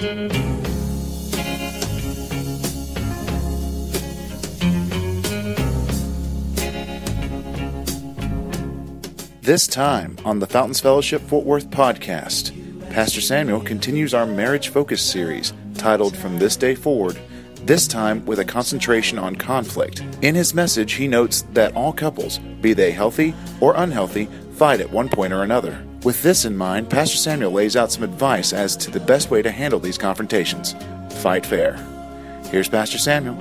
This time on the Fountains Fellowship Fort Worth podcast, Pastor Samuel continues our marriage focus series titled From This Day Forward, this time with a concentration on conflict. In his message, he notes that all couples, be they healthy or unhealthy, fight at one point or another. With this in mind, Pastor Samuel lays out some advice as to the best way to handle these confrontations. Fight fair. Here's Pastor Samuel.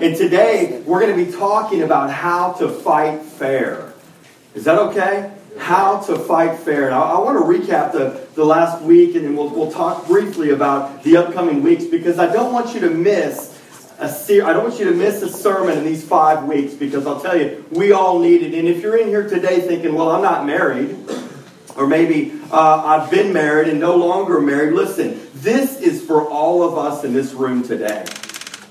And today we're going to be talking about how to fight fair. Is that okay? How to fight fair. And I, want to recap the, the last week and then we'll, we'll talk briefly about the upcoming weeks because I don't want you to miss a ser- I don't want you to miss a sermon in these five weeks because I'll tell you, we all need it. And if you're in here today thinking, well, I'm not married, or maybe uh, I've been married and no longer married, listen, this is for all of us in this room today.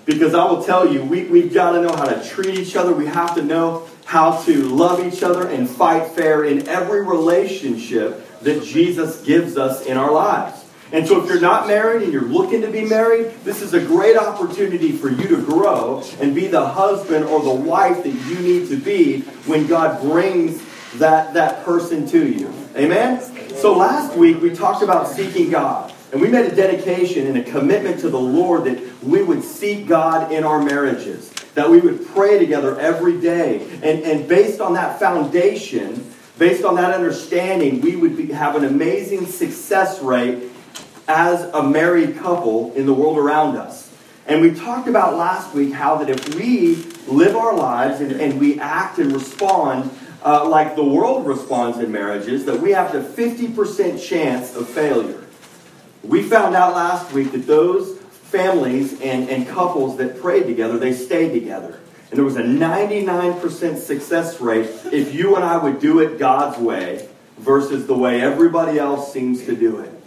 Because I will tell you, we, we've got to know how to treat each other. We have to know how to love each other and fight fair in every relationship that Jesus gives us in our lives. And so, if you're not married and you're looking to be married, this is a great opportunity for you to grow and be the husband or the wife that you need to be when God brings that, that person to you. Amen? So, last week we talked about seeking God. And we made a dedication and a commitment to the Lord that we would seek God in our marriages, that we would pray together every day. And, and based on that foundation, based on that understanding, we would be, have an amazing success rate as a married couple in the world around us. And we talked about last week how that if we live our lives and, and we act and respond uh, like the world responds in marriages, that we have a 50% chance of failure. We found out last week that those families and, and couples that prayed together, they stayed together. And there was a 99% success rate if you and I would do it God's way versus the way everybody else seems to do it.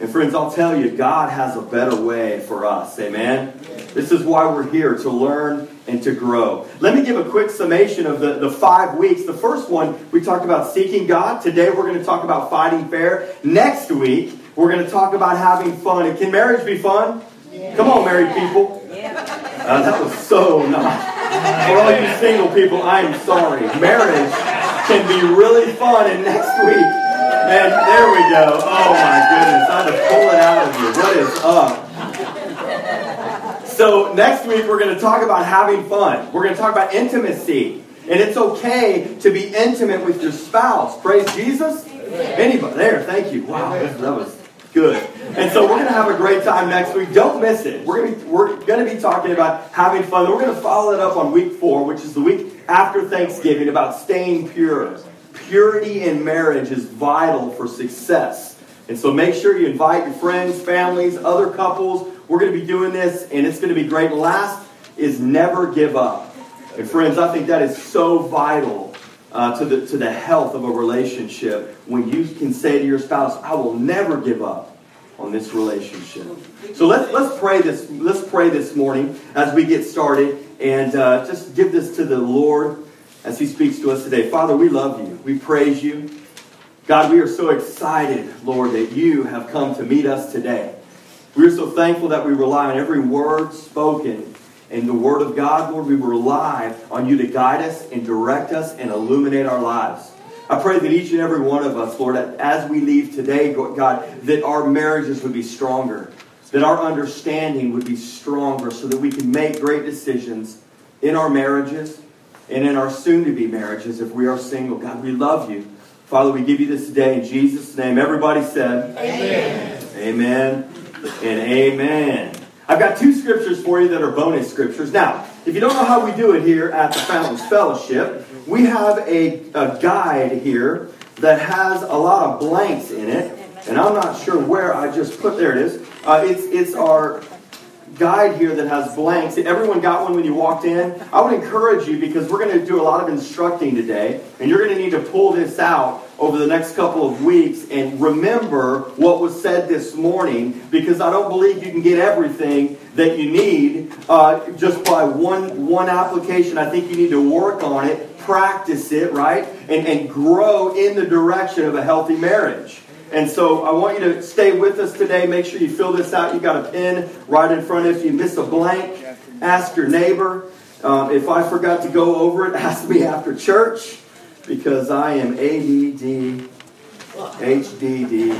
And friends, I'll tell you, God has a better way for us. Amen? This is why we're here, to learn and to grow. Let me give a quick summation of the, the five weeks. The first one, we talked about seeking God. Today, we're going to talk about fighting fair. Next week, we're going to talk about having fun. And can marriage be fun? Yeah. Come on, married people. Yeah. Uh, that was so not. For all you single people, I'm sorry. Marriage can be really fun. And next week, and there we go. Oh my goodness. I had to pull it out of you. What is up? So next week we're going to talk about having fun. We're going to talk about intimacy. And it's okay to be intimate with your spouse. Praise Jesus. Anybody there? Thank you. Wow, that was Good. And so we're going to have a great time next week. Don't miss it. We're going to be, we're going to be talking about having fun. We're going to follow it up on week four, which is the week after Thanksgiving, about staying pure. Purity in marriage is vital for success. And so make sure you invite your friends, families, other couples. We're going to be doing this, and it's going to be great. Last is never give up. And friends, I think that is so vital uh, to, the, to the health of a relationship when you can say to your spouse, I will never give up on this relationship. So let's, let's pray this let's pray this morning as we get started and uh, just give this to the Lord as He speaks to us today. Father, we love you. We praise you. God, we are so excited, Lord, that you have come to meet us today. We are so thankful that we rely on every word spoken in the Word of God, Lord, we rely on you to guide us and direct us and illuminate our lives. I pray that each and every one of us, Lord, as we leave today, God, that our marriages would be stronger, that our understanding would be stronger so that we can make great decisions in our marriages and in our soon to be marriages if we are single. God, we love you. Father, we give you this today in Jesus' name. Everybody said, Amen. Amen and amen. I've got two scriptures for you that are bonus scriptures. Now, if you don't know how we do it here at the Fountains Fellowship, we have a, a guide here that has a lot of blanks in it, and I'm not sure where I just put. There it is. Uh, it's it's our guide here that has blanks. Everyone got one when you walked in. I would encourage you because we're going to do a lot of instructing today, and you're going to need to pull this out over the next couple of weeks and remember what was said this morning because I don't believe you can get everything that you need uh, just by one, one application. I think you need to work on it, practice it, right? And, and grow in the direction of a healthy marriage. And so I want you to stay with us today. Make sure you fill this out. You got a pen right in front of you. If you miss a blank, ask your neighbor. Um, if I forgot to go over it, ask me after church because I am ADD, HDD,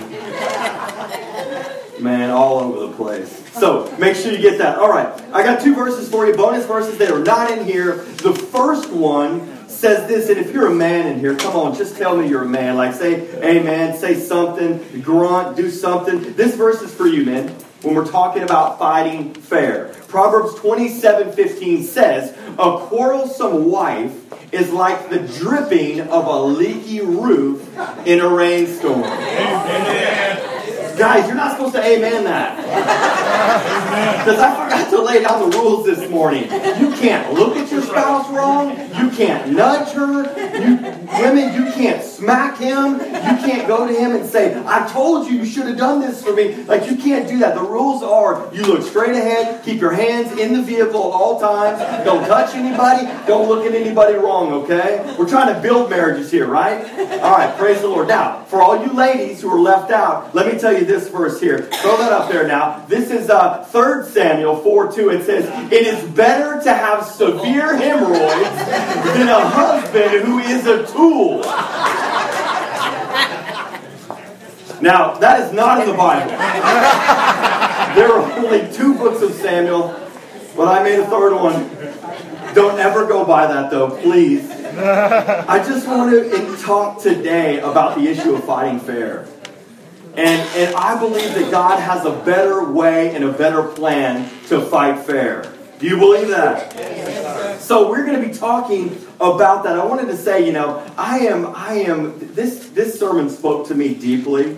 man, all over the place. So make sure you get that. All right, I got two verses for you, bonus verses that are not in here. The first one says this, and if you're a man in here, come on, just tell me you're a man. Like say amen, say something, grunt, do something. This verse is for you, man, when we're talking about fighting fair. Proverbs 27 15 says, A quarrelsome wife is like the dripping of a leaky roof in a rainstorm. Amen. Guys, you're not supposed to amen that. Because I forgot to lay down the rules this morning. You can't look at your spouse wrong. You can't nudge her. You, women, you can't smack him. You can't go to him and say, I told you you should have done this for me. Like, you can't do that. The rules are you look straight ahead, keep your hands in the vehicle at all times, don't touch anybody, don't look at anybody wrong, okay? We're trying to build marriages here, right? All right, praise the Lord. Now, for all you ladies who are left out, let me tell you this verse here. Throw that up there now. This is uh, 3 Samuel 4 2. It says, It is better to have severe hemorrhoids than a husband who is a tool. Now, that is not in the Bible. there are only two books of Samuel, but I made a third one. Don't ever go by that, though, please. I just want to talk today about the issue of fighting fair. And, and I believe that God has a better way and a better plan to fight fair. Do you believe that? So we're going to be talking about that. I wanted to say, you know, I am, I am. This this sermon spoke to me deeply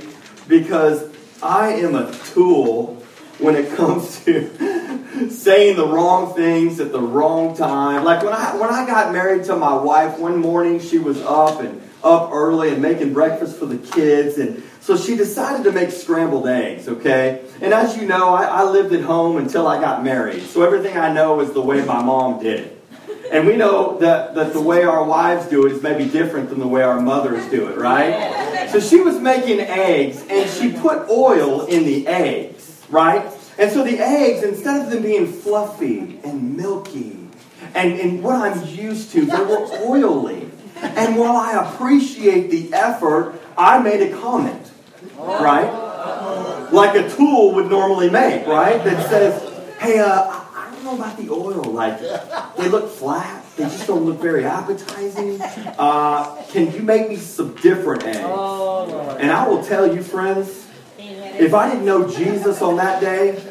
because I am a tool when it comes to saying the wrong things at the wrong time. Like when I when I got married to my wife, one morning she was up and up early and making breakfast for the kids and so she decided to make scrambled eggs, okay? And as you know, I, I, lived at home until I got married. So everything I know is the way my mom did it. And we know that, that the way our wives do it is maybe different than the way our mothers do it, right? So she was making eggs and she put oil in the eggs, right? And so the eggs, instead of them being fluffy and milky and, and what I'm used to, they were oily. And while I appreciate the effort, I made a comment right? Like a tool would normally make, right? That says, hey, uh, know about the oil. Like, they look flat. They just don't look very appetizing. Uh, can you make me some different eggs? And I will tell you, friends, if I didn't know Jesus on that day,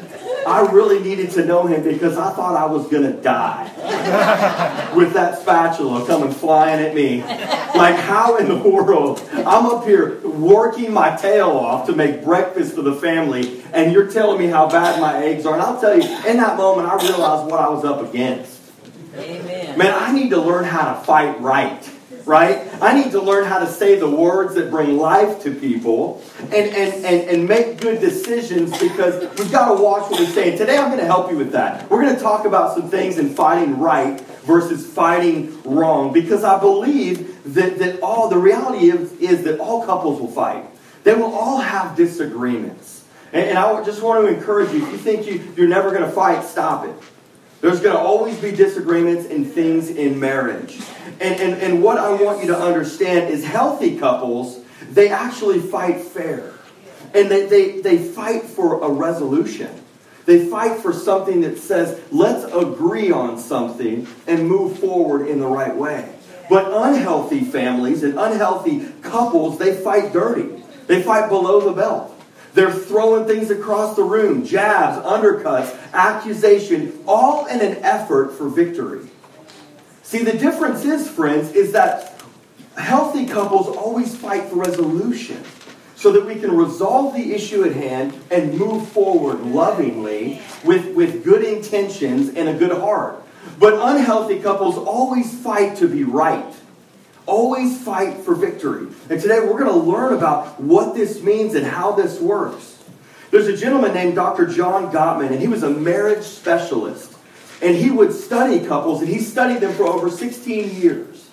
I really needed to know him because I thought I was going to die with that spatula coming flying at me. Like, how in the world? I'm up here working my tail off to make breakfast for the family, and you're telling me how bad my eggs are. And I'll tell you, in that moment, I realized what I was up against. Amen. Man, I need to learn how to fight right right? I need to learn how to say the words that bring life to people and, and, and, and make good decisions because we've got to watch what we say. And today I'm going to help you with that. We're going to talk about some things in fighting right versus fighting wrong because I believe that, that all the reality is, is that all couples will fight. They will all have disagreements. And, and I just want to encourage you if you think you, you're never going to fight, stop it. There's going to always be disagreements and things in marriage. And, and, and what I want you to understand is healthy couples, they actually fight fair. And they, they, they fight for a resolution. They fight for something that says, let's agree on something and move forward in the right way. But unhealthy families and unhealthy couples, they fight dirty. They fight below the belt. They're throwing things across the room, jabs, undercuts, accusation, all in an effort for victory. See, the difference is, friends, is that healthy couples always fight for resolution so that we can resolve the issue at hand and move forward lovingly with, with good intentions and a good heart. But unhealthy couples always fight to be right. Always fight for victory. And today we're going to learn about what this means and how this works. There's a gentleman named Dr. John Gottman, and he was a marriage specialist. And he would study couples, and he studied them for over 16 years.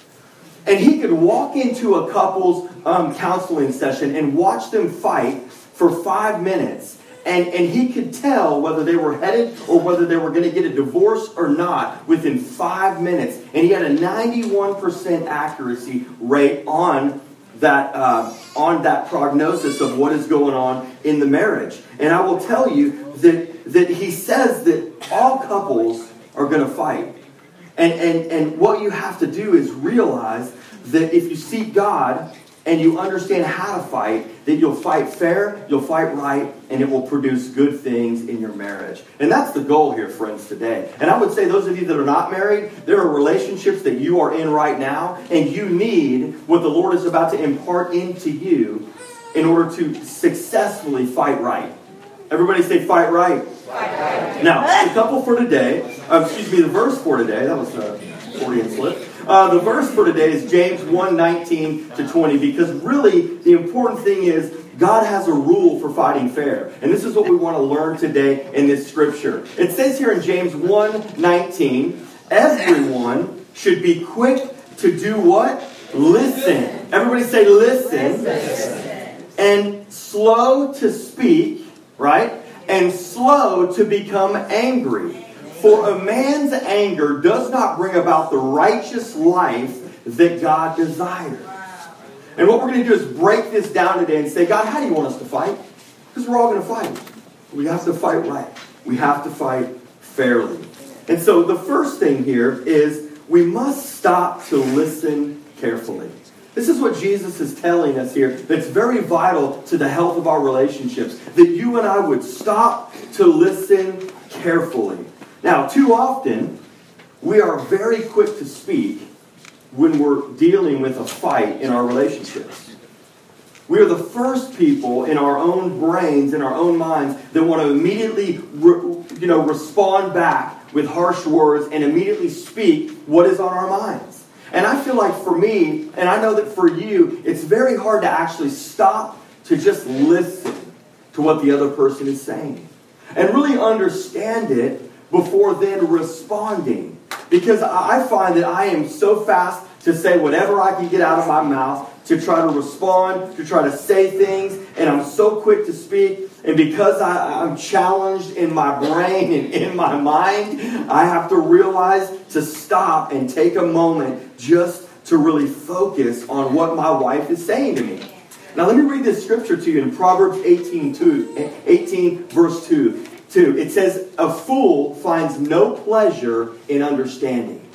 And he could walk into a couple's um, counseling session and watch them fight for five minutes. And, and he could tell whether they were headed or whether they were going to get a divorce or not within five minutes. And he had a 91% accuracy rate on that, uh, on that prognosis of what is going on in the marriage. And I will tell you that, that he says that all couples are going to fight. And, and, and what you have to do is realize that if you seek God and you understand how to fight, that you'll fight fair, you'll fight right, and it will produce good things in your marriage. And that's the goal here, friends, today. And I would say, those of you that are not married, there are relationships that you are in right now, and you need what the Lord is about to impart into you in order to successfully fight right. Everybody say, fight right. Fight right. Now, the couple for today, uh, excuse me, the verse for today, that was a Freudian slip. Uh, the verse for today is James 1 19 to 20, because really the important thing is God has a rule for fighting fair. And this is what we want to learn today in this scripture. It says here in James 1 19, everyone should be quick to do what? Listen. Everybody say listen. listen. And slow to speak, right? And slow to become angry. For a man's anger does not bring about the righteous life that God desires. And what we're going to do is break this down today and say, God, how do you want us to fight? Because we're all going to fight. We have to fight right. We have to fight fairly. And so the first thing here is we must stop to listen carefully. This is what Jesus is telling us here that's very vital to the health of our relationships. That you and I would stop to listen carefully. Now, too often, we are very quick to speak when we're dealing with a fight in our relationships. We are the first people in our own brains, in our own minds, that want to immediately you know, respond back with harsh words and immediately speak what is on our minds. And I feel like for me, and I know that for you, it's very hard to actually stop to just listen to what the other person is saying and really understand it before then responding. Because I find that I am so fast to say whatever I can get out of my mouth, to try to respond, to try to say things, and I'm so quick to speak. And because I, am challenged in my brain and in my mind, I have to realize to stop and take a moment just to really focus on what my wife is saying to me. Now, let me read this scripture to you in Proverbs 18, 2, 18 verse 2. 2. It says, A fool finds no pleasure in understanding,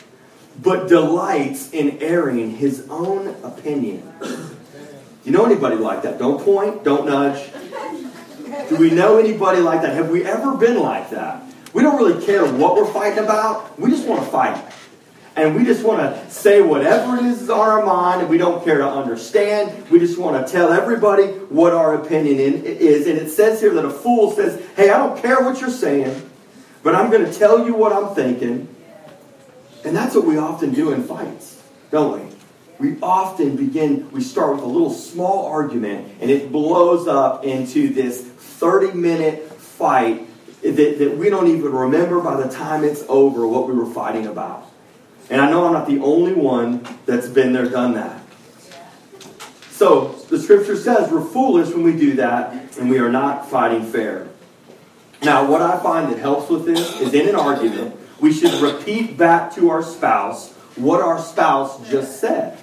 but delights in airing his own opinion. Do you know anybody like that? Don't point, don't nudge. Do we know anybody like that? Have we ever been like that? We don't really care what we're fighting about. We just want to fight and we just want to say whatever it is on our mind, and we don't care to understand. We just want to tell everybody what our opinion is. And it says here that a fool says, Hey, I don't care what you're saying, but I'm going to tell you what I'm thinking. And that's what we often do in fights, don't we? We often begin, we start with a little small argument, and it blows up into this 30 minute fight that, that we don't even remember by the time it's over what we were fighting about. And I know I'm not the only one that's been there, done that. So the scripture says we're foolish when we do that, and we are not fighting fair. Now, what I find that helps with this is in an argument, we should repeat back to our spouse what our spouse just said.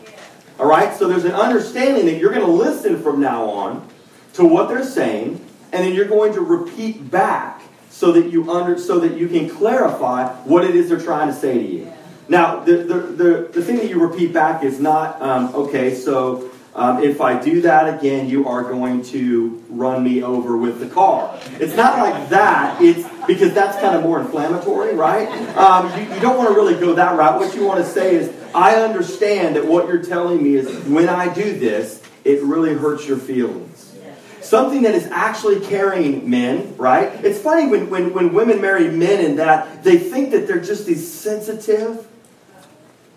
All right? So there's an understanding that you're going to listen from now on to what they're saying, and then you're going to repeat back so that you under so that you can clarify what it is they're trying to say to you. Now, the, the, the, the thing that you repeat back is not, um, okay, so um, if I do that again, you are going to run me over with the car. It's not like that. It's because that's kind of more inflammatory, right? Um, you, you don't want to really go that route. What you want to say is, I understand that what you're telling me is when I do this, it really hurts your feelings. Something that is actually carrying men, right? It's funny when, when, when women marry men and that they think that they're just these sensitive,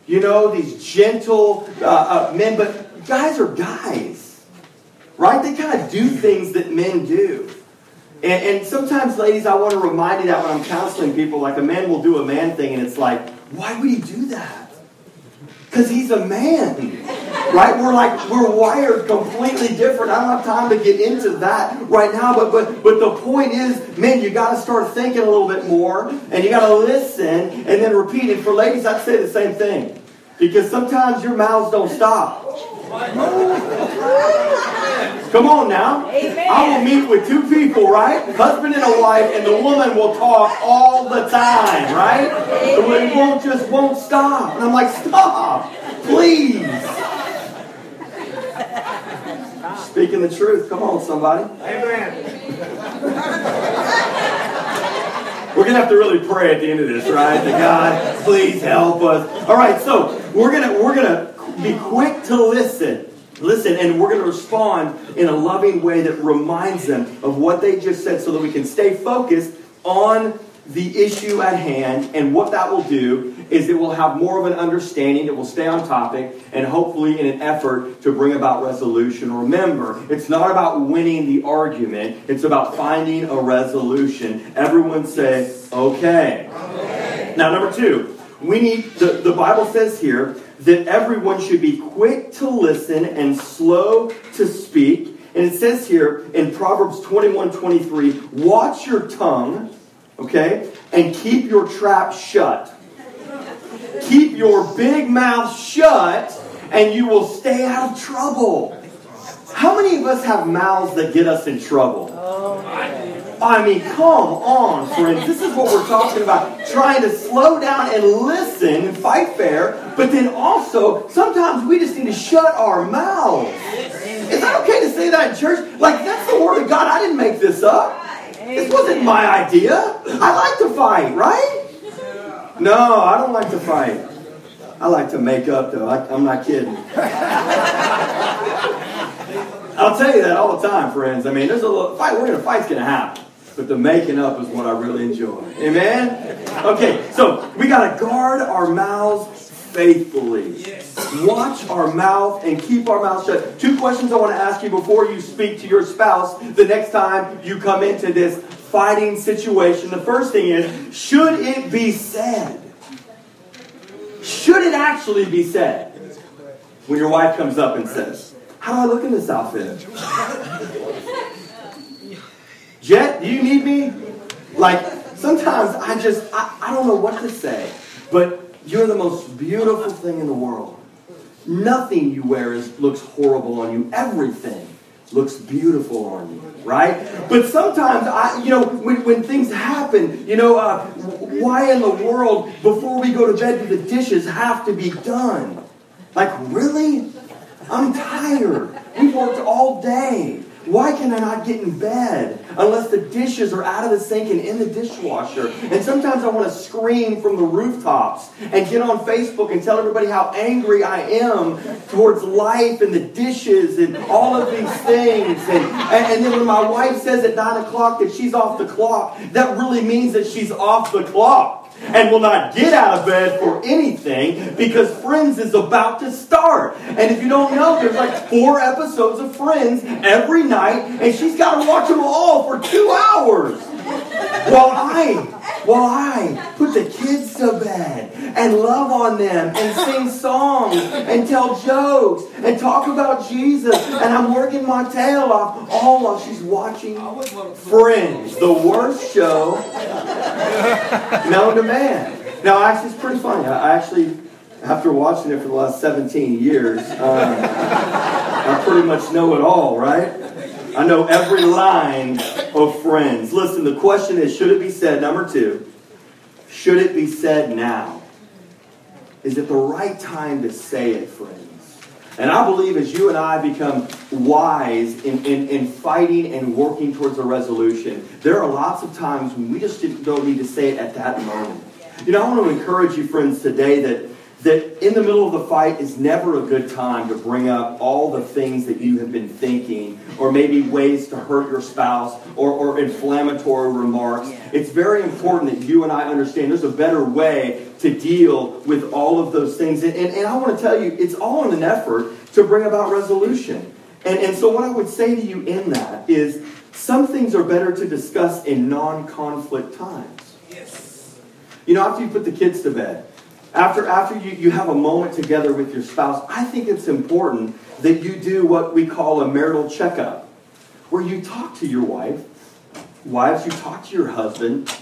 you know, these gentle uh, uh, men, but guys are guys, right? They kind of do things that men do. And, and sometimes, ladies, I want to remind you that when I'm counseling people, like a man will do a man thing, and it's like, why would he do that? Because he's a man. Right? We're like we're wired completely different. I don't have time to get into that right now, but but but the point is, man, you got to start thinking a little bit more, and you got to listen, and then repeat it. For ladies, I'd say the same thing, because sometimes your mouths don't stop. Come on now. Amen. I will meet with two people, right? Husband and a wife, and the woman will talk all the time, right? Amen. It won't just won't stop. And I'm like, stop, please. Speaking the truth. Come on, somebody. Amen. We're gonna have to really pray at the end of this, right? To God, please help us. All right, so we're gonna we're gonna be quick to listen. Listen, and we're going to respond in a loving way that reminds them of what they just said so that we can stay focused on the issue at hand. And what that will do is it will have more of an understanding, it will stay on topic, and hopefully in an effort to bring about resolution. Remember, it's not about winning the argument, it's about finding a resolution. Everyone say, okay. okay. Now, number two, we need, the, the Bible says here that everyone should be quick to listen and slow to speak. And it says here in Proverbs 21 23, watch your tongue, okay, and keep your trap shut. Keep your big mouth shut, and you will stay out of trouble. How many of us have mouths that get us in trouble? Oh, I mean, come on, friends. This is what we're talking about. Trying to slow down and listen and fight fair, but then also, sometimes we just need to shut our mouths. Is that okay to say that in church? Like, that's the Word of God. I didn't make this up. This wasn't my idea. I like to fight, right? No, I don't like to fight. I like to make up, though. I, am not kidding. I'll tell you that all the time, friends. I mean, there's a little fight. We're gonna fight's gonna happen but the making up is what I really enjoy. Amen? Okay, so we got to guard our mouths faithfully. Watch our mouth and keep our mouth shut. Two questions I want to ask you before you speak to your spouse the next time you come into this fighting situation. The first thing is should it be said? Should it actually be said? When your wife comes up and says, How do I look in this outfit? Jet, do you need me? Like, sometimes I just, I, I don't know what to say. But you're the most beautiful thing in the world. Nothing you wear is, looks horrible on you. Everything looks beautiful on you, right? But sometimes, I, you know, when, when things happen, you know, uh, why in the world, before we go to bed, do the dishes have to be done? Like, really? I'm tired. We worked all day. Why can I not get in bed unless the dishes are out of the sink and in the dishwasher? And sometimes I want to scream from the rooftops and get on Facebook and tell everybody how angry I am towards life and the dishes and all of these things. And, and, then when my wife says at 9 o'clock that she's off the clock, that really means that she's off the clock and will not get out of bed for anything because Friends is about to start. And if you don't know, there's like four episodes of Friends every night, and she's got to watch them all for two hours. While I, while I put the kids to bed and love on them and sing songs and tell jokes and talk about Jesus, and I'm working my tail off all while she's watching Friends, the worst show known to man. Now, actually, it's pretty funny. I actually, after watching it for the last 17 years, um, I pretty much know it all, right? I know every line of Friends. Listen, the question is should it be said? Number two, should it be said now? Is it the right time to say it, friends? And I believe as you and I become wise in, in, in, fighting and working towards a resolution, there are lots of times when we just don't need to say it at that moment. You know, I want to encourage you, friends, today that that in the middle of the fight is never a good time to bring up all the things that you have been thinking, or maybe ways to hurt your spouse, or, or inflammatory remarks. It's very important that you and I understand there's a better way to deal with all of those things. And, and, and I want to tell you, it's all in an effort to bring about resolution. And, and so, what I would say to you in that is some things are better to discuss in non conflict times. Yes. You know, after you put the kids to bed, after, after you, you have a moment together with your spouse, I think it's important that you do what we call a marital checkup, where you talk to your wife. Wives, you talk to your husband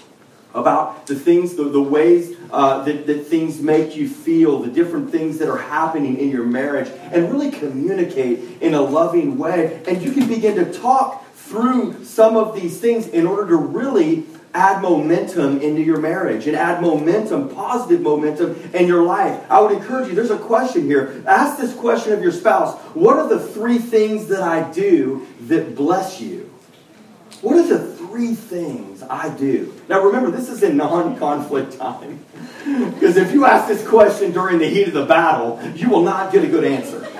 about the things, the, the ways uh, that, that things make you feel, the different things that are happening in your marriage, and really communicate in a loving way. And you can begin to talk through some of these things in order to really add momentum into your marriage and add momentum, positive momentum in your life. I would encourage you, there's a question here. Ask this question of your spouse What are the three things that I do that bless you? What are the three things I do? Now remember, this is in non conflict time. Because if you ask this question during the heat of the battle, you will not get a good answer.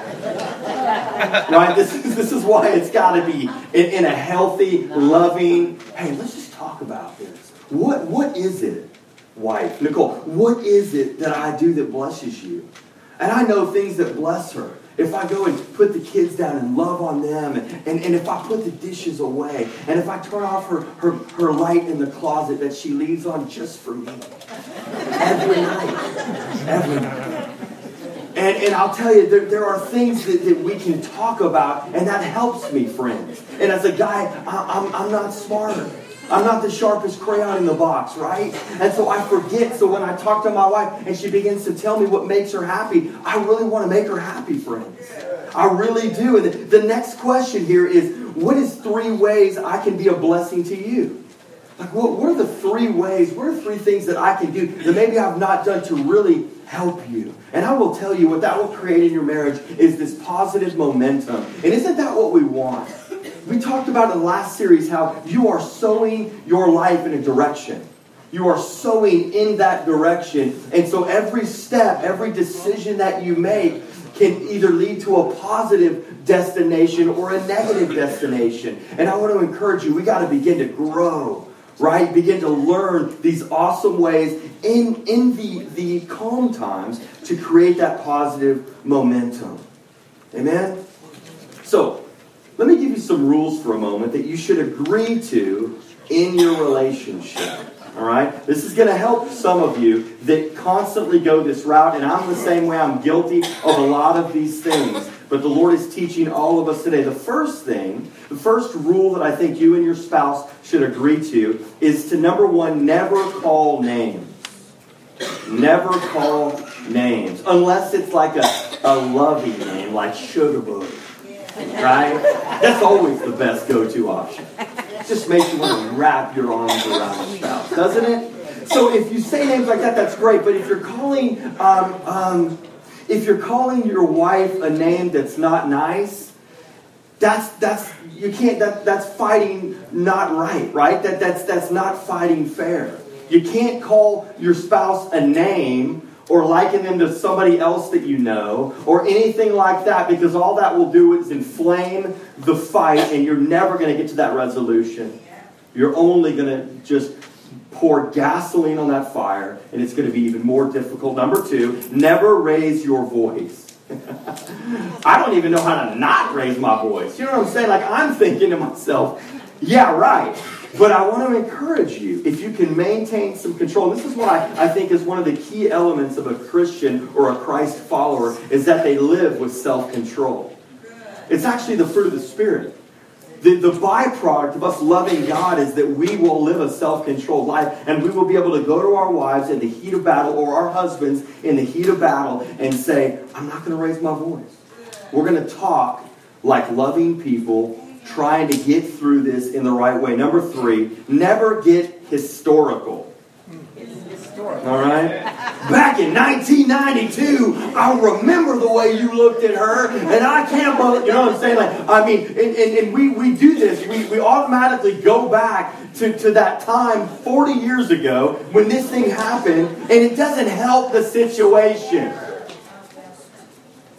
right? This is, this is why it's got to be in, in, a healthy, loving, hey, let's just talk about this. What, what is it, wife? Nicole, what is it that I do that blesses you? And I know things that bless her if I go and put the kids down and love on them, and, and, and if I put the dishes away, and if I turn off her, her, her light in the closet that she leaves on just for me. Every night. Every night. And, and I'll tell you, there, there are things that, that we can talk about, and that helps me, friends. And as a guy, I, I'm, I'm not smart. I'm not the sharpest crayon in the box, right? And so I forget. So when I talk to my wife and she begins to tell me what makes her happy, I really want to make her happy, friends. I really do. And the next question here is what is three ways I can be a blessing to you? Like, what, what are the three ways? What are three things that I can do that maybe I've not done to really help you? And I will tell you what that will create in your marriage is this positive momentum. And isn't that what we want? We talked about in the last series how you are sowing your life in a direction. You are sowing in that direction. And so every step, every decision that you make can either lead to a positive destination or a negative destination. And I want to encourage you, we got to begin to grow, right? Begin to learn these awesome ways in, in the, the calm times to create that positive momentum. Amen? So, let me give you some rules for a moment that you should agree to in your relationship. All right? This is going to help some of you that constantly go this route, and I'm the same way. I'm guilty of a lot of these things. But the Lord is teaching all of us today. The first thing, the first rule that I think you and your spouse should agree to is to number one, never call names. Never call names. Unless it's like a, a loving name, like Sugar Bug right? That's always the best go-to option. It just makes you want to wrap your arms around the spouse, doesn't it? So if you say names like that, that's great. But if you're calling, um, um, if you're calling your wife a name that's not nice, that's that's you can't that that's fighting not right, right? That that's that's not fighting fair. You can't call your spouse a name or liken them to somebody else that you know or anything like that because all that will do is inflame the fight and you're never going to get to that resolution. You're only going to just pour gasoline on that fire and it's going to be even more difficult. Number two, never raise your voice. I don't even know how to not raise my voice. You know what I'm saying? Like, I'm thinking to myself, yeah, right. But I want to encourage you, if you can maintain some control, this is what I, I think is one of the key elements of a Christian or a Christ follower, is that they live with self-control. It's actually the fruit of the Spirit. The, the byproduct of us loving God is that we will live a self controlled life and we will be able to go to our wives in the heat of battle or our husbands in the heat of battle and say, I'm not going to raise my voice. We're going to talk like loving people trying to get through this in the right way. Number three, never get historical. Historical. All right? Back in 1992, I remember the way you looked at her, and I can't believe, you know what I'm saying? Like, I mean, and, and, and we, we do this. We, we automatically go back to, to that time 40 years ago when this thing happened, and it doesn't help the situation.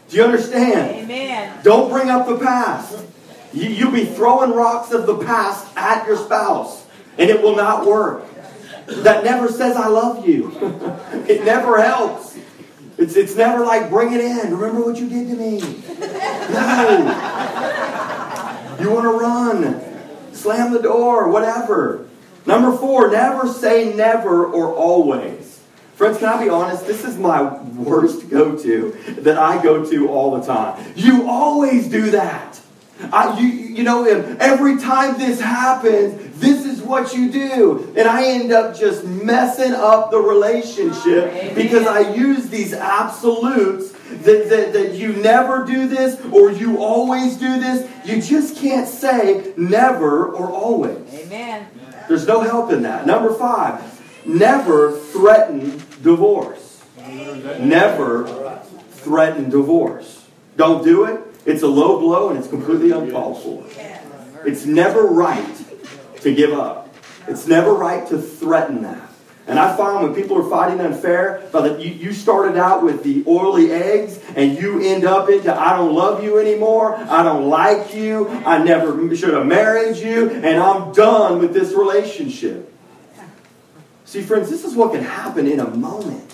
Do you understand? Amen. Don't bring up the past. You, you'll be throwing rocks of the past at your spouse, and it will not work. That never says, I love you. it never helps. It's, it's never like, bring it in. Remember what you did to me. No. You want to run. slam the door, whatever. Number four, never say never or always. Friends, can I be honest? This is my worst go to that I go to all the time. You always do that. I, you, you know, every time this happens, this is what you do. And I end up just messing up the relationship Amen. because I use these absolutes that, that, that you never do this or you always do this. You just can't say never or always. Amen. There's no help in that. Number five, never threaten divorce. Never threaten divorce. Don't do it. It's a low blow and it's completely uncalled for. It's never right to give up. It's never right to threaten that. And I find when people are fighting unfair, you, started out with the oily eggs and you end up into I don't love you anymore, I don't like you, I never should have married you, and I'm done with this relationship. See, friends, this is what can happen in a moment.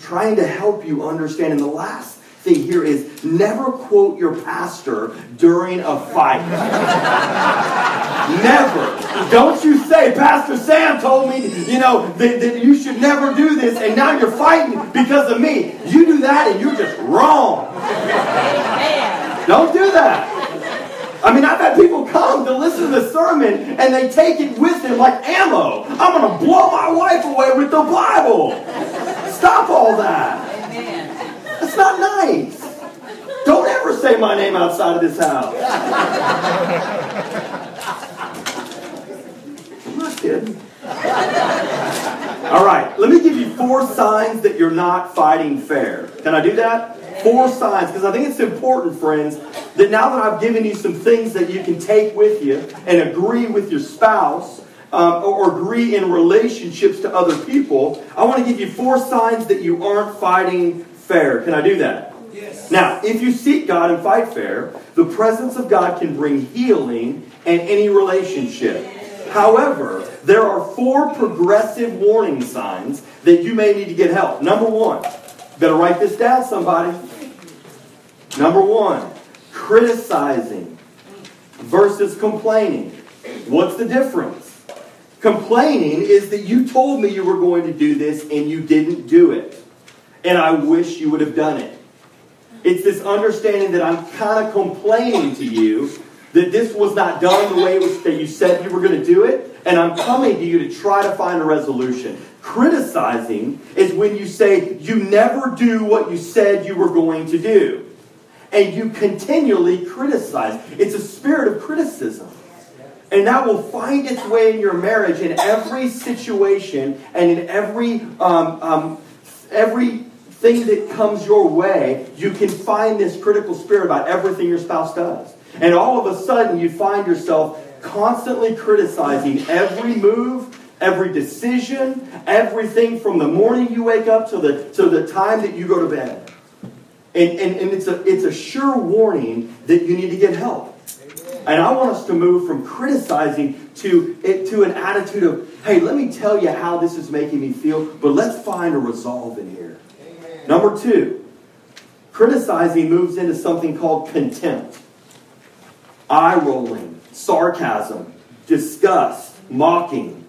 Trying to help you understand. And the last thing here is never quote your pastor during a fight. never. Don't you say, Pastor Sam told me, you know, that, that, you should never do this, and now you're fighting because of me. You do that and you're just wrong. Don't do that. I mean, I've had people come to listen to the sermon and they take it with them like ammo. I'm going to blow my wife away with the Bible. Stop all that. That's not nice. Don't ever say my name outside of this house. I'm not kidding. All right, let me give you four signs that you're not fighting fair. Can I do that? Four signs, because I think it's important, friends, that now that I've given you some things that you can take with you and agree with your spouse, um, or agree in relationships to other people, I want to give you four signs that you aren't fighting fair. Can I do that? Yes. Now, if you seek God and fight fair, the presence of God can bring healing in any relationship. However, there are four progressive warning signs that you may need to get help. Number one, better write this down, somebody. Number one, criticizing versus complaining. What's the difference? Complaining is that you told me you were going to do this and you didn't do it and I wish you would have done it. It's this understanding that I'm kind of complaining to you that this was not done the way was, that you said you were going to do it, and I'm coming to you to try to find a resolution. Criticizing is when you say you never do what you said you were going to do, and you continually criticize. It's a spirit of criticism. And that will find its way in your marriage in every situation and in every um, um, every thing that comes your way, you can find this critical spirit about everything your spouse does. And all of a sudden, you find yourself constantly criticizing every move, every decision, everything from the morning you wake up to the, to the time that you go to bed. And, and, and it's, a, it's a sure warning that you need to get help. And I want us to move from criticizing to, it, to an attitude of, hey, let me tell you how this is making me feel, but let's find a resolve in here. Number two, criticizing moves into something called contempt, eye rolling, sarcasm, disgust, mocking.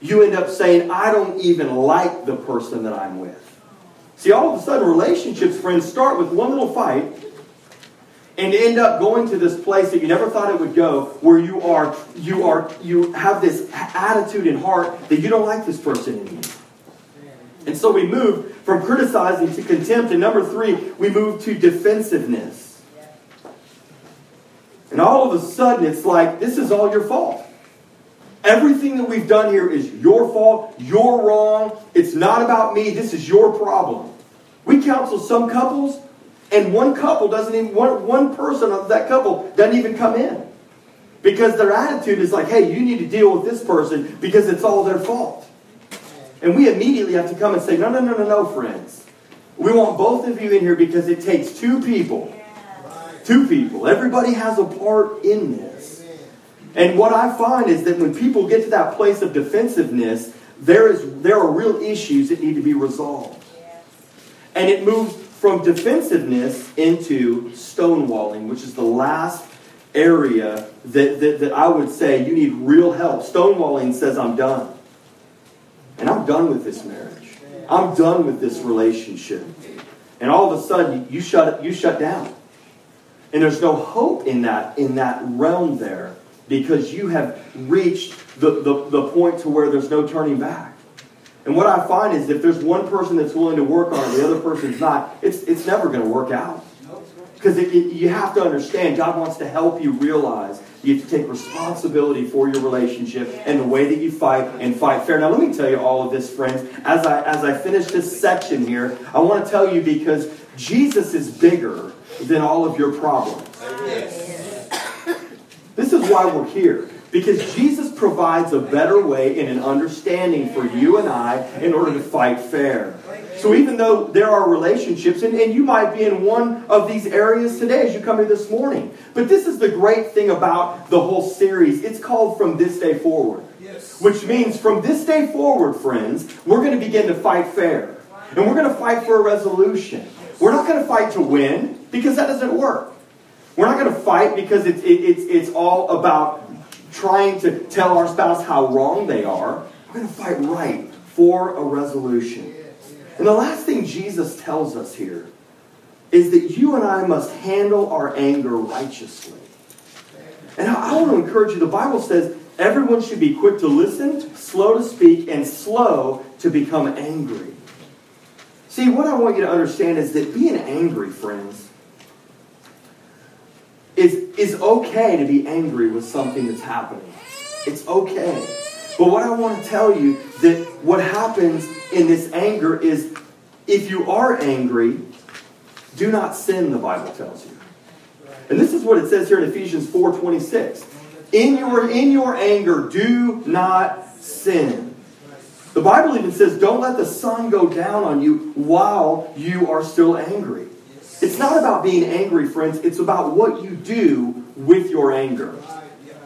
You end up saying, I don't even like the person that I'm with. See, all of a sudden, relationships, friends, start with one little fight and end up going to this place that you never thought it would go where you are you are you have this attitude in heart that you don't like this person anymore and so we move from criticizing to contempt. And number three, we move to defensiveness. And all of a sudden, it's like, this is all your fault. Everything that we've done here is your fault. You're wrong. It's not about me. This is your problem. We counsel some couples, and one couple doesn't even, one, one person of that couple doesn't even come in. Because their attitude is like, hey, you need to deal with this person because it's all their fault. And we immediately have to come and say, no, no, no, no, no, friends. We want both of you in here because it takes two people. Two people. Everybody has a part in this. And what I find is that when people get to that place of defensiveness, there is there are real issues that need to be resolved. And it moves from defensiveness into stonewalling, which is the last area that, that, that I would say you need real help. Stonewalling says, I'm done. And I'm done with this marriage. I'm done with this relationship. And all of a sudden, you shut, you shut down. And there's no hope in that, in that realm there because you have reached the, the, the point to where there's no turning back. And what I find is if there's one person that's willing to work on it, the other person's not, it's, it's never going to work out. Because you have to understand, God wants to help you realize you have to take responsibility for your relationship and the way that you fight and fight fair. Now, let me tell you all of this, friends. As I, as I finish this section here, I want to tell you because Jesus is bigger than all of your problems. This is why we're here. Because Jesus provides a better way and an understanding for you and I in order to fight fair. So even though there are relationships, and, and you might be in one of these areas today as you come here this morning, but this is the great thing about the whole series. It's called From This Day Forward. Yes. Which means from this day forward, friends, we're going to begin to fight fair. And we're going to fight for a resolution. We're not going to fight to win because that doesn't work. We're not going to fight because it's, it, it's, it's all about trying to tell our spouse how wrong they are. We're going to fight right for a resolution. And the last thing Jesus tells us here is that you and I must handle our anger righteously. And I want to encourage you, the Bible says everyone should be quick to listen, slow to speak, and slow to become angry. See, what I want you to understand is that being angry, friends, is, is okay to be angry with something that's happening. It's okay. But what I want to tell you that what happens in this anger is if you are angry, do not sin, the Bible tells you. And this is what it says here in Ephesians 4:26. In your in your anger, do not sin. The Bible even says, don't let the sun go down on you while you are still angry. It's not about being angry, friends. It's about what you do with your anger.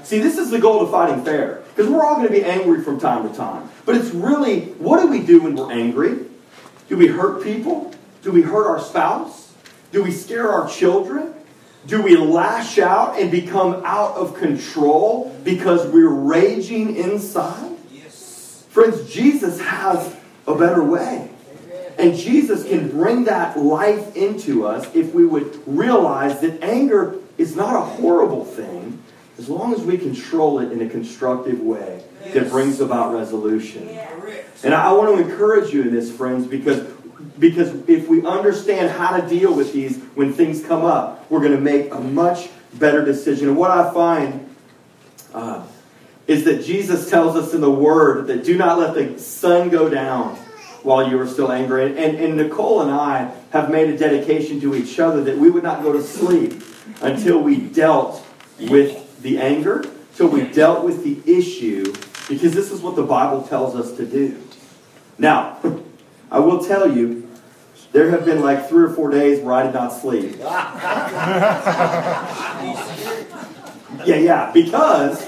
See, this is the goal of fighting fair. Because we're all going to be angry from time to time. But it's really, what do we do when we're angry? Do we hurt people? Do we hurt our spouse? Do we scare our children? Do we lash out and become out of control because we're raging inside? Yes. Friends, Jesus has a better way. And Jesus can bring that life into us if we would realize that anger is not a horrible thing as long as we control it in a constructive way yes. that brings about resolution. And I want to encourage you in this, friends, because, because if we understand how to deal with these when things come up, we're going to make a much better decision. And what I find uh, is that Jesus tells us in the Word that do not let the sun go down while you were still angry. And, and Nicole and I have made a dedication to each other that we would not go to sleep until we dealt with the anger, till we dealt with the issue, because this is what the Bible tells us to do. Now, I will tell you, there have been like three or four days where I did not sleep. yeah, yeah, because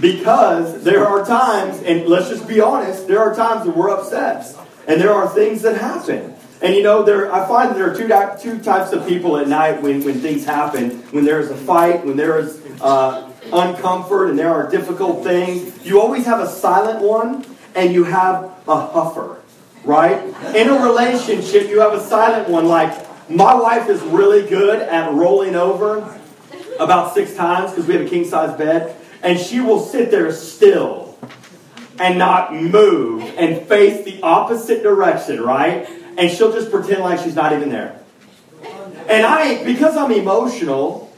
because there are times, and let's just be honest, there are times that we're upset. And there are things that happen. And you know, there I find that there are two, two types of people at night when, when things happen. When there is a fight, when there is uh, uncomfort, and there are difficult things. You always have a silent one, and you have a huffer, right? In a relationship, you have a silent one. Like, my wife is really good at rolling over about six times because we have a king size bed and she will sit there still and not move and face the opposite direction, right? And she'll just pretend like she's not even there. And I, because I'm emotional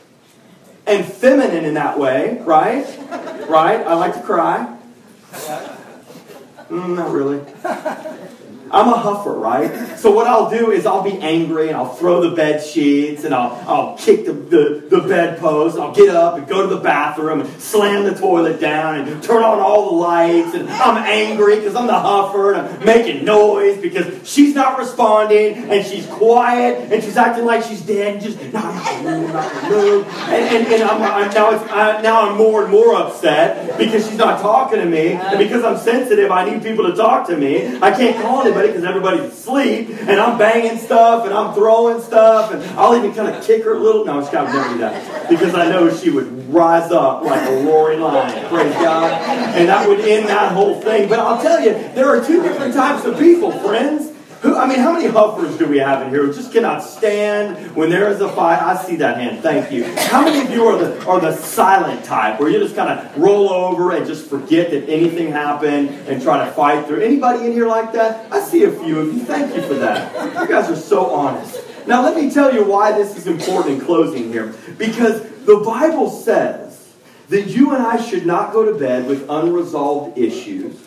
and feminine in that way, right? Right? I like to cry. Mm, not really. I'm a huffer, right? So what I'll do is I'll be angry and I'll throw the bed sheets and I'll, I'll kick the, the, the bedpost. I'll get up and go to the bathroom and slam the toilet down and turn on all the lights. And I'm angry because I'm the huffer and I'm making noise because she's not responding and she's quiet and she's acting like she's dead and just not move, not. And, and, and I'm, I'm, now, it's, I, now I'm more and more upset because she's not talking to me. And because I'm sensitive, I need people to talk to me. I can't call anybody anybody because everybody's asleep, and I'm banging stuff and I'm throwing stuff, and I'll even kind of kick her a little. No, she would never do that because I know she would rise up like a roaring lion. Praise God, and that would end that whole thing. But I'll tell you, there are two different types of people, friends. Who, I mean, how many huffers do we have in here who just cannot stand when there is a fight? I see that hand. Thank you. How many of you are the are the silent type where you just kind of roll over and just forget that anything happened and try to fight through? Anybody in here like that? I see a few of you. Thank you for that. You guys are so honest. Now, let me tell you why this is important in closing here. Because the Bible says that you and I should not go to bed with unresolved issues.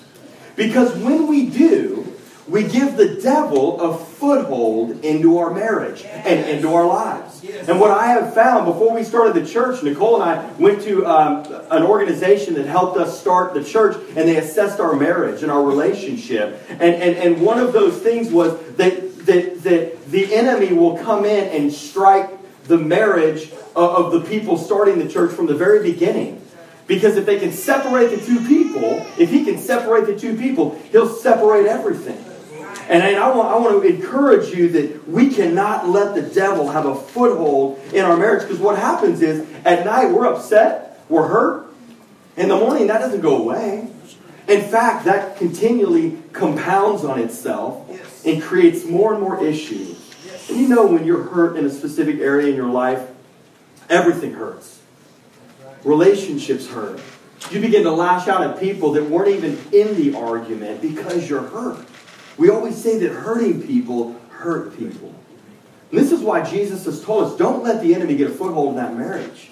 Because when we do, we give the devil a foothold into our marriage and into our lives. And what I have found before we started the church, Nicole and I went to um, an organization that helped us start the church, and they assessed our marriage and our relationship. And, and, and one of those things was that, that, that the enemy will come in and strike the marriage of, of the people starting the church from the very beginning. Because if they can separate the two people, if he can separate the two people, he'll separate everything. And I want, I want to encourage you that we cannot let the devil have a foothold in our marriage because what happens is at night we're upset, we're hurt. In the morning, that doesn't go away. In fact, that continually compounds on itself and creates more and more issues. And you know, when you're hurt in a specific area in your life, everything hurts. Relationships hurt. You begin to lash out at people that weren't even in the argument because you're hurt. We always say that hurting people hurt people. And this is why Jesus has told us don't let the enemy get a foothold in that marriage.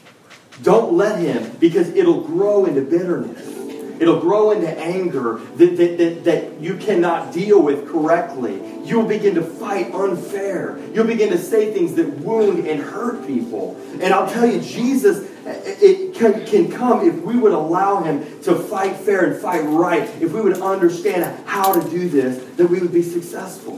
Don't let him, because it'll grow into bitterness. It'll grow into anger that, that, that, that you cannot deal with correctly. You'll begin to fight unfair. You'll begin to say things that wound and hurt people. And I'll tell you, Jesus it can, can come if we would allow him to fight fair and fight right. If we would understand how to do this, that we would be successful.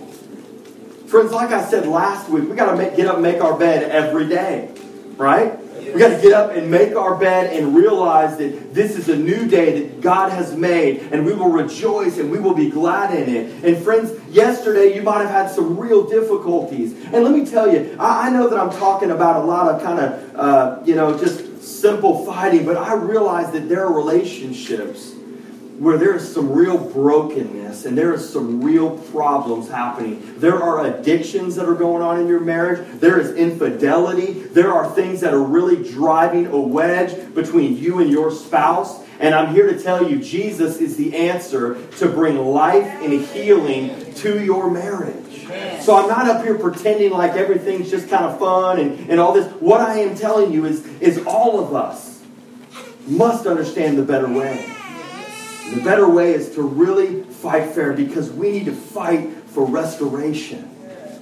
Friends, like I said last week, we got to get up and make our bed every day, right? We got to get up and make our bed and realize that this is a new day that God has made, and we will rejoice and we will be glad in it. And friends, yesterday you might have had some real difficulties. And let me tell you, I, I know that I'm talking about a lot of kind of, uh, you know, just simple fighting, but I realize that there are relationships where there is some real brokenness and there is some real problems happening. There are addictions that are going on in your marriage. There is infidelity. There are things that are really driving a wedge between you and your spouse. And I'm here to tell you, Jesus is the answer to bring life and healing to your marriage. So I'm not up here pretending like everything's just kind of fun and, and all this. What I am telling you is, is all of us must understand the better way. The better way is to really fight fair because we need to fight for restoration.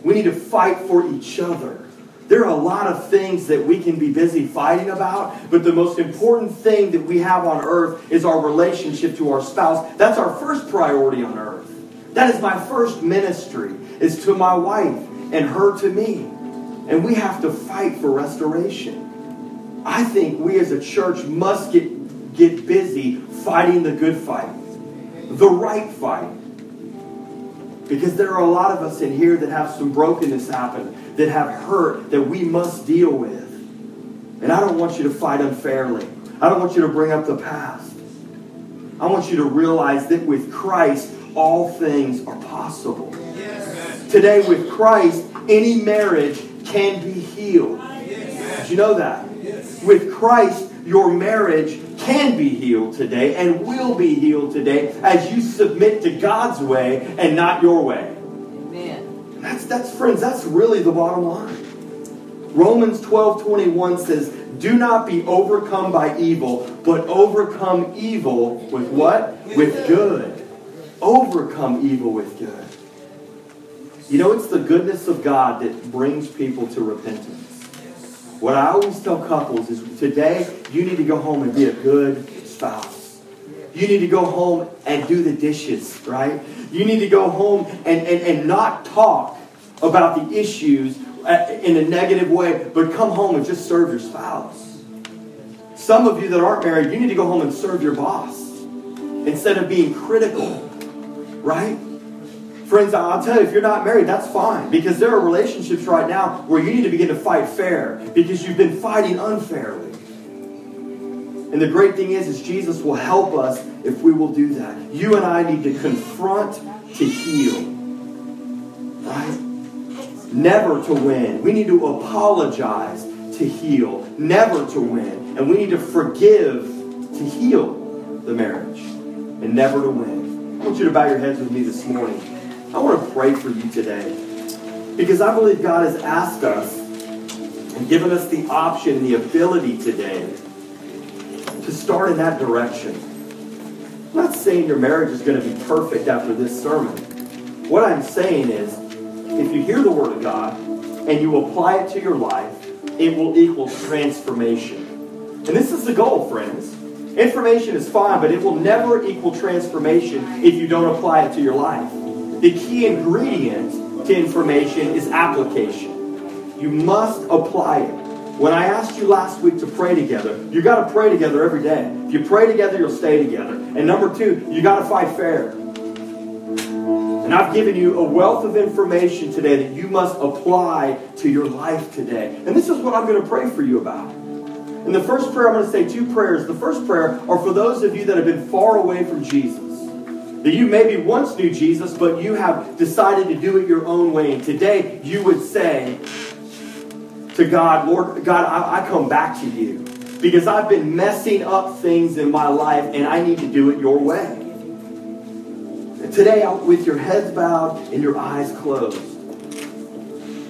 We need to fight for each other. There are a lot of things that we can be busy fighting about, but the most important thing that we have on earth is our relationship to our spouse. That's our first priority on earth. That is my first ministry, is to my wife and her to me. And we have to fight for restoration. I think we as a church must get, get busy fighting the good fight, the right fight. Because there are a lot of us in here that have some brokenness happen, that have hurt that we must deal with. And I don't want you to fight unfairly. I don't want you to bring up the past. I want you to realize that with Christ, all things are possible. Yes. Today, with Christ, any marriage can be healed. Yes. Did you know that? Yes. With Christ, your marriage can be healed today and will be healed today as you submit to God's way and not your way. Amen. That's that's friends, that's really the bottom line. Romans 12 21 says, Do not be overcome by evil, but overcome evil with what? With good overcome evil with good. You know, it's the goodness of God that brings people to repentance. What I always tell couples is today, you need to go home and be a good spouse. You need to go home and do the dishes, right? You need to go home and, and, and not talk about the issues uh, in a negative way, but come home and just serve your spouse. Some of you that aren't married, you need to go home and serve your boss instead of being critical right? Friends, I'll tell you, if you're not married, that's fine. Because there are relationships right now where you need to begin to fight fair because you've been fighting unfairly. And the great thing is, is Jesus will help us if we will do that. You and I need to confront to heal. Right? Never to win. We need to apologize to heal. Never to win. And we need to forgive to heal the marriage. And never to win. I want you to bow your heads with me this morning. I want to pray for you today. Because I believe God has asked us and given us the option the ability today to start in that direction. I'm not saying your marriage is going to be perfect after this sermon. What I'm saying is, if you hear the Word of God and you apply it to your life, it will equal transformation. And this is the goal, friends. Information is fine, but it will never equal transformation if you don't apply it to your life. The key ingredient to information is application. You must apply it. When I asked you last week to pray together, you got to pray together every day. If you pray together, you'll stay together. And number two, you got to fight fair. And I've given you a wealth of information today that you must apply to your life today. And this is what I'm going to pray for you about. In the first prayer, I'm going to say two prayers. The first prayer are for those of you that have been far away from Jesus. That you maybe once knew Jesus, but you have decided to do it your own way. And today you would say to God, Lord, God, I, I come back to you because I've been messing up things in my life and I need to do it your way. Today, with your heads bowed and your eyes closed,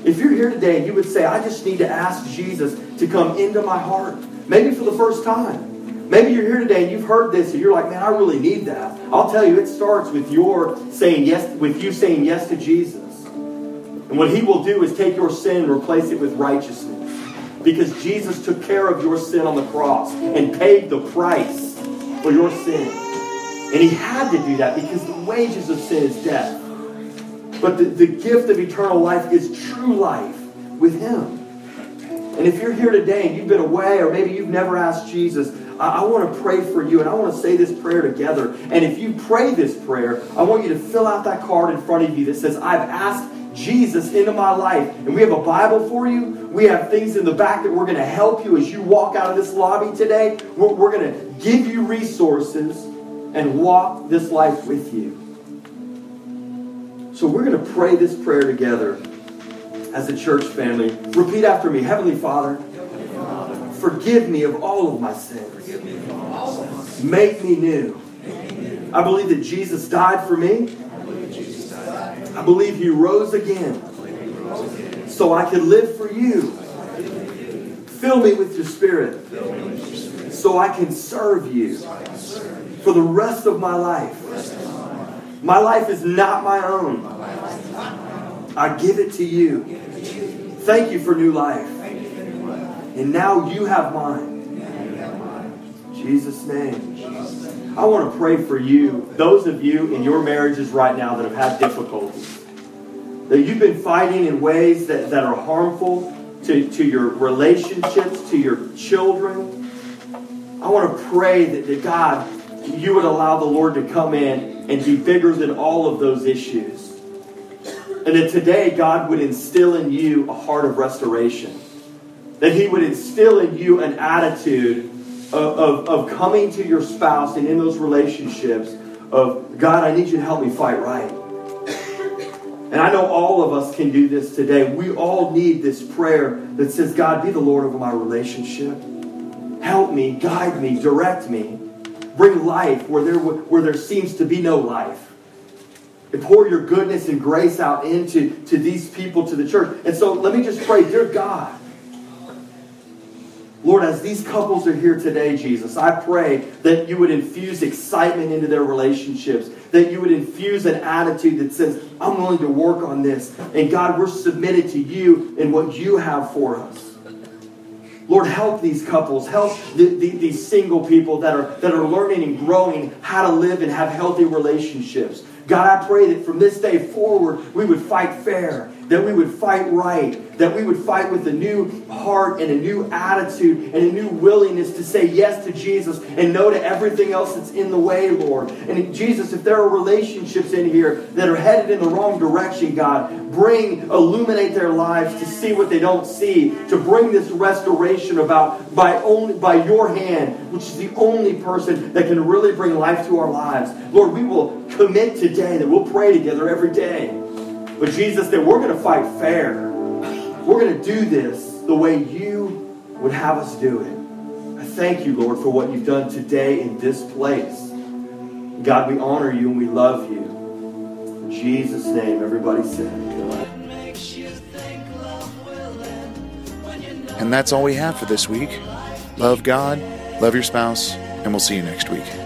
if you're here today and you would say, I just need to ask Jesus to come into my heart, maybe for the first time. Maybe you're here today and you've heard this and you're like, man, I really need that. I'll tell you, it starts with your saying yes, with you saying yes to Jesus. And what he will do is take your sin and replace it with righteousness. Because Jesus took care of your sin on the cross and paid the price for your sin. And he had to do that because the wages of sin is death. But the, the gift of eternal life is true life with him. And if you're here today and you've been away, or maybe you've never asked Jesus, I, I want to pray for you, and I want to say this prayer together. And if you pray this prayer, I want you to fill out that card in front of you that says, I've asked Jesus into my life. And we have a Bible for you. We have things in the back that we're going to help you as you walk out of this lobby today. We're, we're going to give you resources and walk this life with you. So we're going to pray this prayer together as a church family. Repeat after me Heavenly Father, forgive me of all of my sins. Make me new. I believe that Jesus died for me. I believe he rose again so I could live for you. Fill me with your spirit so I can serve you for the rest of my life. My life is not my own. I give it to you. Thank you for new life. And now you have mine. In Jesus' name. I want to pray for you, those of you in your marriages right now that have had difficulties. That you've been fighting in ways that, that are harmful to, to your relationships, to your children. I want to pray that, that God, you would allow the Lord to come in and be bigger than all of those issues. And that today God would instill in you a heart of restoration. That He would instill in you an attitude of, of, of coming to your spouse and in those relationships of, God, I need you to help me fight right. And I know all of us can do this today. We all need this prayer that says, God, be the Lord over my relationship. Help me, guide me, direct me. Bring life where there, where there seems to be no life. And pour your goodness and grace out into to these people, to the church. And so let me just pray, dear God, Lord, as these couples are here today, Jesus, I pray that you would infuse excitement into their relationships, that you would infuse an attitude that says, I'm willing to work on this. And God, we're submitted to you and what you have for us. Lord, help these couples, help the, the, these single people that are, that are learning and growing how to live and have healthy relationships. God, I pray that from this day forward, we would fight fair, that we would fight right, that we would fight with a new heart and a new attitude and a new willingness to say yes to Jesus and no to everything else that's in the way, Lord. And Jesus, if there are relationships in here that are headed in the wrong direction, God, bring, illuminate their lives to see what they don't see, to bring this restoration about by only by your hand, which is the only person that can really bring life to our lives. Lord, we will commit today that we'll pray together every day. But Jesus, said, we're going to fight fair. We're going to do this the way you would have us do it. I thank you, Lord, for what you've done today in this place. God, we honor you and we love you. In Jesus' name, everybody said. And that's all we have for this week. Love God, love your spouse, and we'll see you next week.